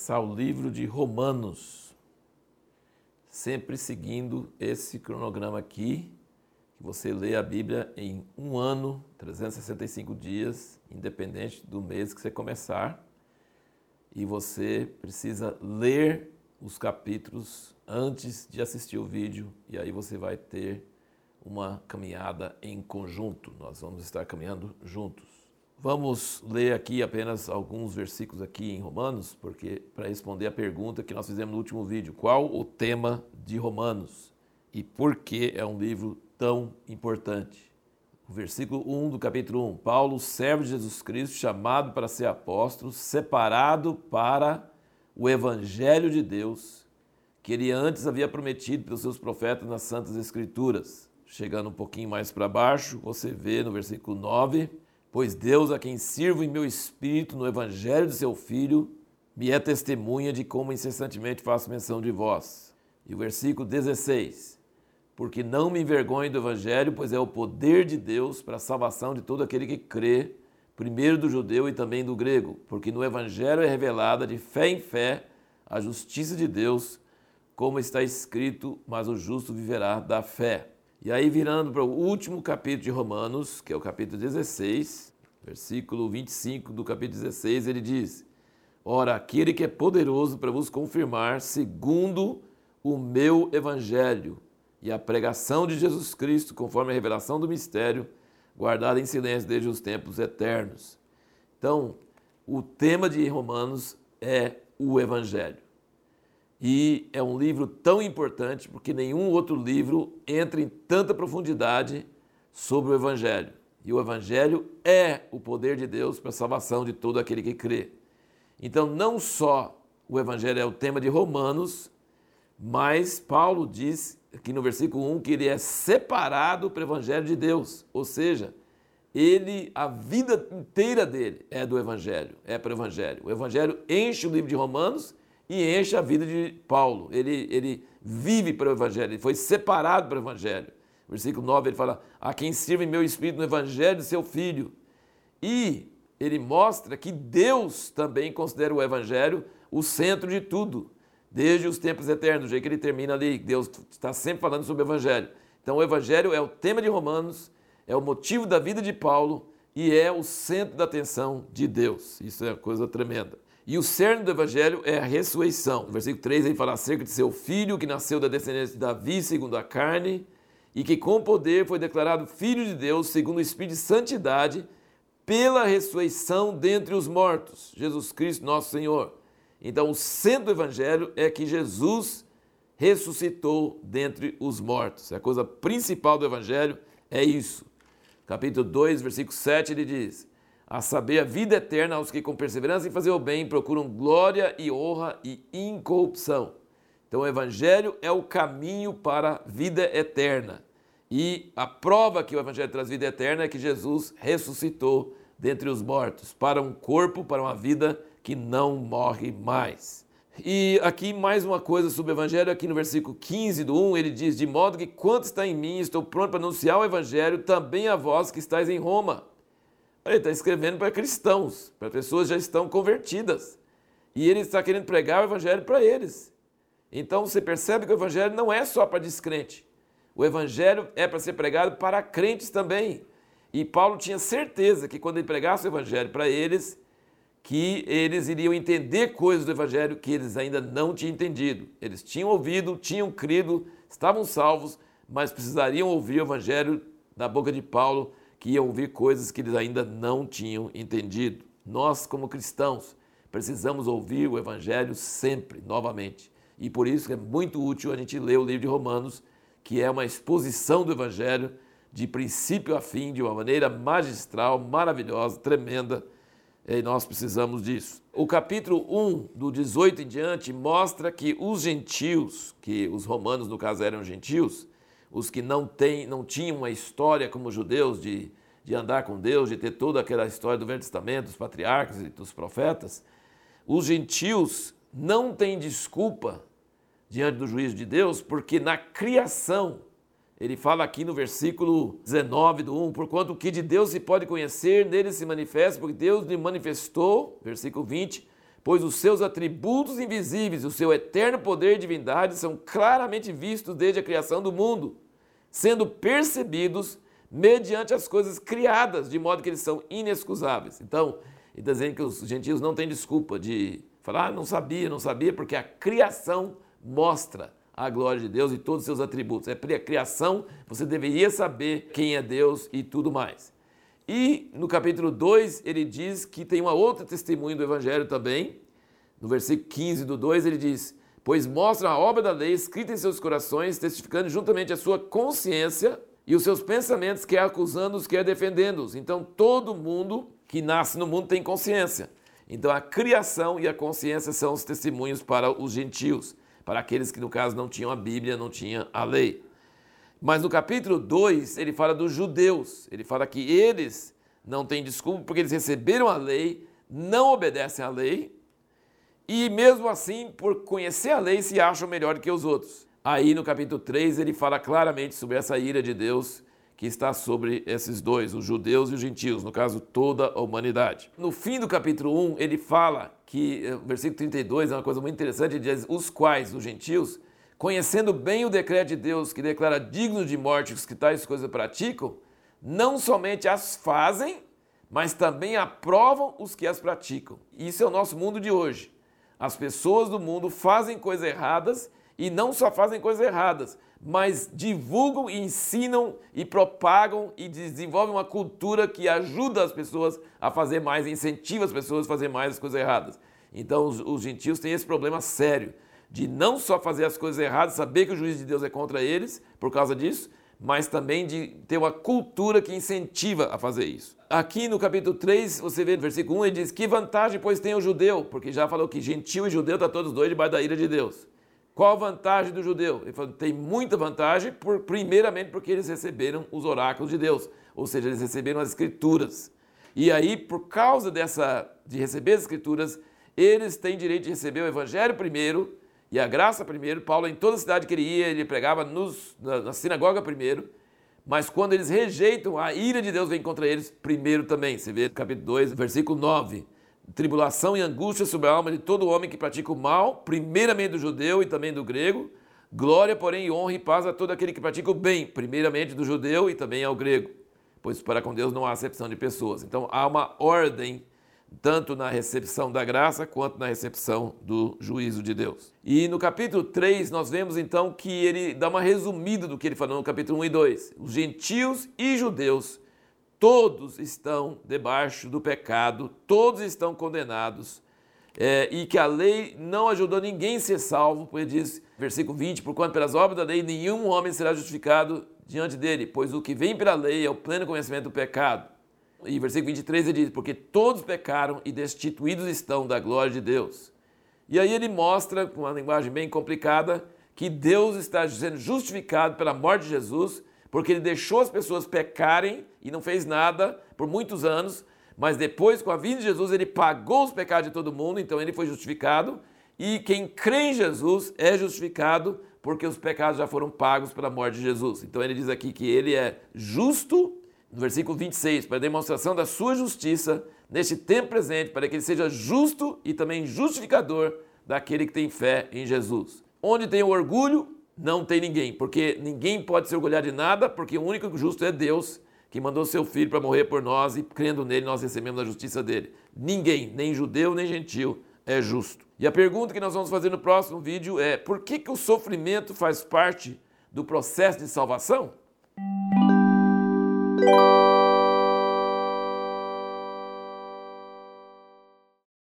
começar o livro de Romanos, sempre seguindo esse cronograma aqui, que você lê a Bíblia em um ano, 365 dias, independente do mês que você começar, e você precisa ler os capítulos antes de assistir o vídeo, e aí você vai ter uma caminhada em conjunto. Nós vamos estar caminhando juntos. Vamos ler aqui apenas alguns versículos aqui em Romanos, porque para responder a pergunta que nós fizemos no último vídeo, qual o tema de Romanos e por que é um livro tão importante? O versículo 1 do capítulo 1, Paulo, servo de Jesus Cristo, chamado para ser apóstolo, separado para o evangelho de Deus, que ele antes havia prometido pelos seus profetas nas santas escrituras. Chegando um pouquinho mais para baixo, você vê no versículo 9, Pois Deus, a quem sirvo em meu espírito no evangelho de seu Filho, me é testemunha de como incessantemente faço menção de vós. E o versículo 16: Porque não me envergonho do evangelho, pois é o poder de Deus para a salvação de todo aquele que crê, primeiro do judeu e também do grego, porque no evangelho é revelada de fé em fé a justiça de Deus, como está escrito: Mas o justo viverá da fé. E aí, virando para o último capítulo de Romanos, que é o capítulo 16, versículo 25 do capítulo 16, ele diz: Ora, aquele que é poderoso para vos confirmar, segundo o meu evangelho e a pregação de Jesus Cristo, conforme a revelação do mistério, guardada em silêncio desde os tempos eternos. Então, o tema de Romanos é o evangelho. E é um livro tão importante porque nenhum outro livro entra em tanta profundidade sobre o Evangelho. E o Evangelho é o poder de Deus para a salvação de todo aquele que crê. Então, não só o Evangelho é o tema de Romanos, mas Paulo diz aqui no versículo 1 que ele é separado para o Evangelho de Deus. Ou seja, ele, a vida inteira dele é do Evangelho, é para o Evangelho. O Evangelho enche o livro de Romanos e enche a vida de Paulo. Ele, ele vive para o Evangelho, ele foi separado para o Evangelho. Versículo 9 ele fala: A quem sirva em meu espírito no Evangelho de seu filho. E ele mostra que Deus também considera o Evangelho o centro de tudo, desde os tempos eternos, do jeito que ele termina ali. Deus está sempre falando sobre o Evangelho. Então, o Evangelho é o tema de Romanos, é o motivo da vida de Paulo e é o centro da atenção de Deus. Isso é uma coisa tremenda. E o cerne do evangelho é a ressurreição. No versículo 3 ele fala acerca de seu filho que nasceu da descendência de Davi segundo a carne e que com poder foi declarado filho de Deus segundo o espírito de santidade pela ressurreição dentre os mortos, Jesus Cristo nosso Senhor. Então o centro do evangelho é que Jesus ressuscitou dentre os mortos. A coisa principal do evangelho é isso. Capítulo 2, versículo 7, ele diz: a saber, a vida eterna aos que com perseverança em fazer o bem procuram glória e honra e incorrupção. Então, o Evangelho é o caminho para a vida eterna. E a prova que o Evangelho traz vida eterna é que Jesus ressuscitou dentre os mortos para um corpo, para uma vida que não morre mais. E aqui mais uma coisa sobre o Evangelho, aqui no versículo 15 do 1, ele diz: De modo que quanto está em mim, estou pronto para anunciar o Evangelho também a vós que estáis em Roma ele está escrevendo para cristãos, para pessoas que já estão convertidas. E ele está querendo pregar o evangelho para eles. Então você percebe que o evangelho não é só para descrente. O evangelho é para ser pregado para crentes também. E Paulo tinha certeza que quando ele pregasse o evangelho para eles, que eles iriam entender coisas do evangelho que eles ainda não tinham entendido. Eles tinham ouvido, tinham crido, estavam salvos, mas precisariam ouvir o evangelho da boca de Paulo que iam ouvir coisas que eles ainda não tinham entendido. Nós, como cristãos, precisamos ouvir o Evangelho sempre, novamente. E por isso é muito útil a gente ler o livro de Romanos, que é uma exposição do Evangelho de princípio a fim, de uma maneira magistral, maravilhosa, tremenda. E nós precisamos disso. O capítulo 1, do 18 em diante, mostra que os gentios, que os romanos no caso eram gentios, os que não, tem, não tinham uma história como judeus de, de andar com Deus, de ter toda aquela história do Velho Testamento, dos patriarcas e dos profetas, os gentios não têm desculpa diante do juízo de Deus, porque na criação, ele fala aqui no versículo 19 do 1, porquanto o que de Deus se pode conhecer, nele se manifesta, porque Deus lhe manifestou, versículo 20, pois os seus atributos invisíveis, o seu eterno poder e divindade são claramente vistos desde a criação do mundo, sendo percebidos mediante as coisas criadas, de modo que eles são inexcusáveis. Então, ele está dizendo que os gentios não têm desculpa de falar, ah, não sabia, não sabia, porque a criação mostra a glória de Deus e todos os seus atributos. É a criação, você deveria saber quem é Deus e tudo mais. E no capítulo 2, ele diz que tem uma outra testemunha do Evangelho também. No versículo 15 do 2, ele diz: Pois mostra a obra da lei escrita em seus corações, testificando juntamente a sua consciência e os seus pensamentos, quer acusando-os, quer defendendo-os. Então, todo mundo que nasce no mundo tem consciência. Então, a criação e a consciência são os testemunhos para os gentios, para aqueles que, no caso, não tinham a Bíblia, não tinham a lei. Mas no capítulo 2, ele fala dos judeus. Ele fala que eles não têm desculpa porque eles receberam a lei, não obedecem à lei e, mesmo assim, por conhecer a lei, se acham melhor que os outros. Aí no capítulo 3 ele fala claramente sobre essa ira de Deus que está sobre esses dois, os judeus e os gentios, no caso, toda a humanidade. No fim do capítulo 1, ele fala que, eh, versículo 32 é uma coisa muito interessante, ele diz: os quais, os gentios, conhecendo bem o decreto de Deus que declara dignos de morte os que tais coisas praticam, não somente as fazem, mas também aprovam os que as praticam. Isso é o nosso mundo de hoje. As pessoas do mundo fazem coisas erradas e não só fazem coisas erradas, mas divulgam, ensinam e propagam e desenvolvem uma cultura que ajuda as pessoas a fazer mais, incentiva as pessoas a fazer mais as coisas erradas. Então os, os gentios têm esse problema sério de não só fazer as coisas erradas, saber que o juízo de Deus é contra eles por causa disso, mas também de ter uma cultura que incentiva a fazer isso. Aqui no capítulo 3, você vê no versículo 1, ele diz: Que vantagem, pois, tem o judeu? Porque já falou que gentil e judeu estão tá todos dois debaixo da ira de Deus. Qual a vantagem do judeu? Ele falou: tem muita vantagem, por, primeiramente porque eles receberam os oráculos de Deus, ou seja, eles receberam as escrituras. E aí, por causa dessa de receber as escrituras, eles têm direito de receber o evangelho primeiro e a graça primeiro. Paulo, em toda cidade que ele ia, ele pregava nos, na, na sinagoga primeiro. Mas quando eles rejeitam, a ira de Deus vem contra eles primeiro também. Você vê capítulo 2, versículo 9. Tribulação e angústia sobre a alma de todo homem que pratica o mal, primeiramente do judeu e também do grego. Glória, porém, honra e paz a todo aquele que pratica o bem, primeiramente do judeu e também ao grego. Pois para com Deus não há acepção de pessoas. Então há uma ordem tanto na recepção da graça quanto na recepção do juízo de Deus. E no capítulo 3 nós vemos então que ele dá uma resumida do que ele falou no capítulo 1 e 2. Os gentios e judeus, todos estão debaixo do pecado, todos estão condenados. É, e que a lei não ajudou ninguém a ser salvo, porque diz, versículo 20, porquanto pelas obras da lei nenhum homem será justificado diante dele, pois o que vem pela lei é o pleno conhecimento do pecado. E versículo 23 ele diz: Porque todos pecaram e destituídos estão da glória de Deus. E aí ele mostra, com uma linguagem bem complicada, que Deus está sendo justificado pela morte de Jesus, porque ele deixou as pessoas pecarem e não fez nada por muitos anos, mas depois, com a vinda de Jesus, ele pagou os pecados de todo mundo, então ele foi justificado. E quem crê em Jesus é justificado porque os pecados já foram pagos pela morte de Jesus. Então ele diz aqui que ele é justo no versículo 26, para a demonstração da sua justiça neste tempo presente, para que ele seja justo e também justificador daquele que tem fé em Jesus. Onde tem o orgulho, não tem ninguém, porque ninguém pode se orgulhar de nada, porque o único justo é Deus, que mandou seu filho para morrer por nós e crendo nele nós recebemos a justiça dele. Ninguém, nem judeu nem gentil, é justo. E a pergunta que nós vamos fazer no próximo vídeo é: por que, que o sofrimento faz parte do processo de salvação? Música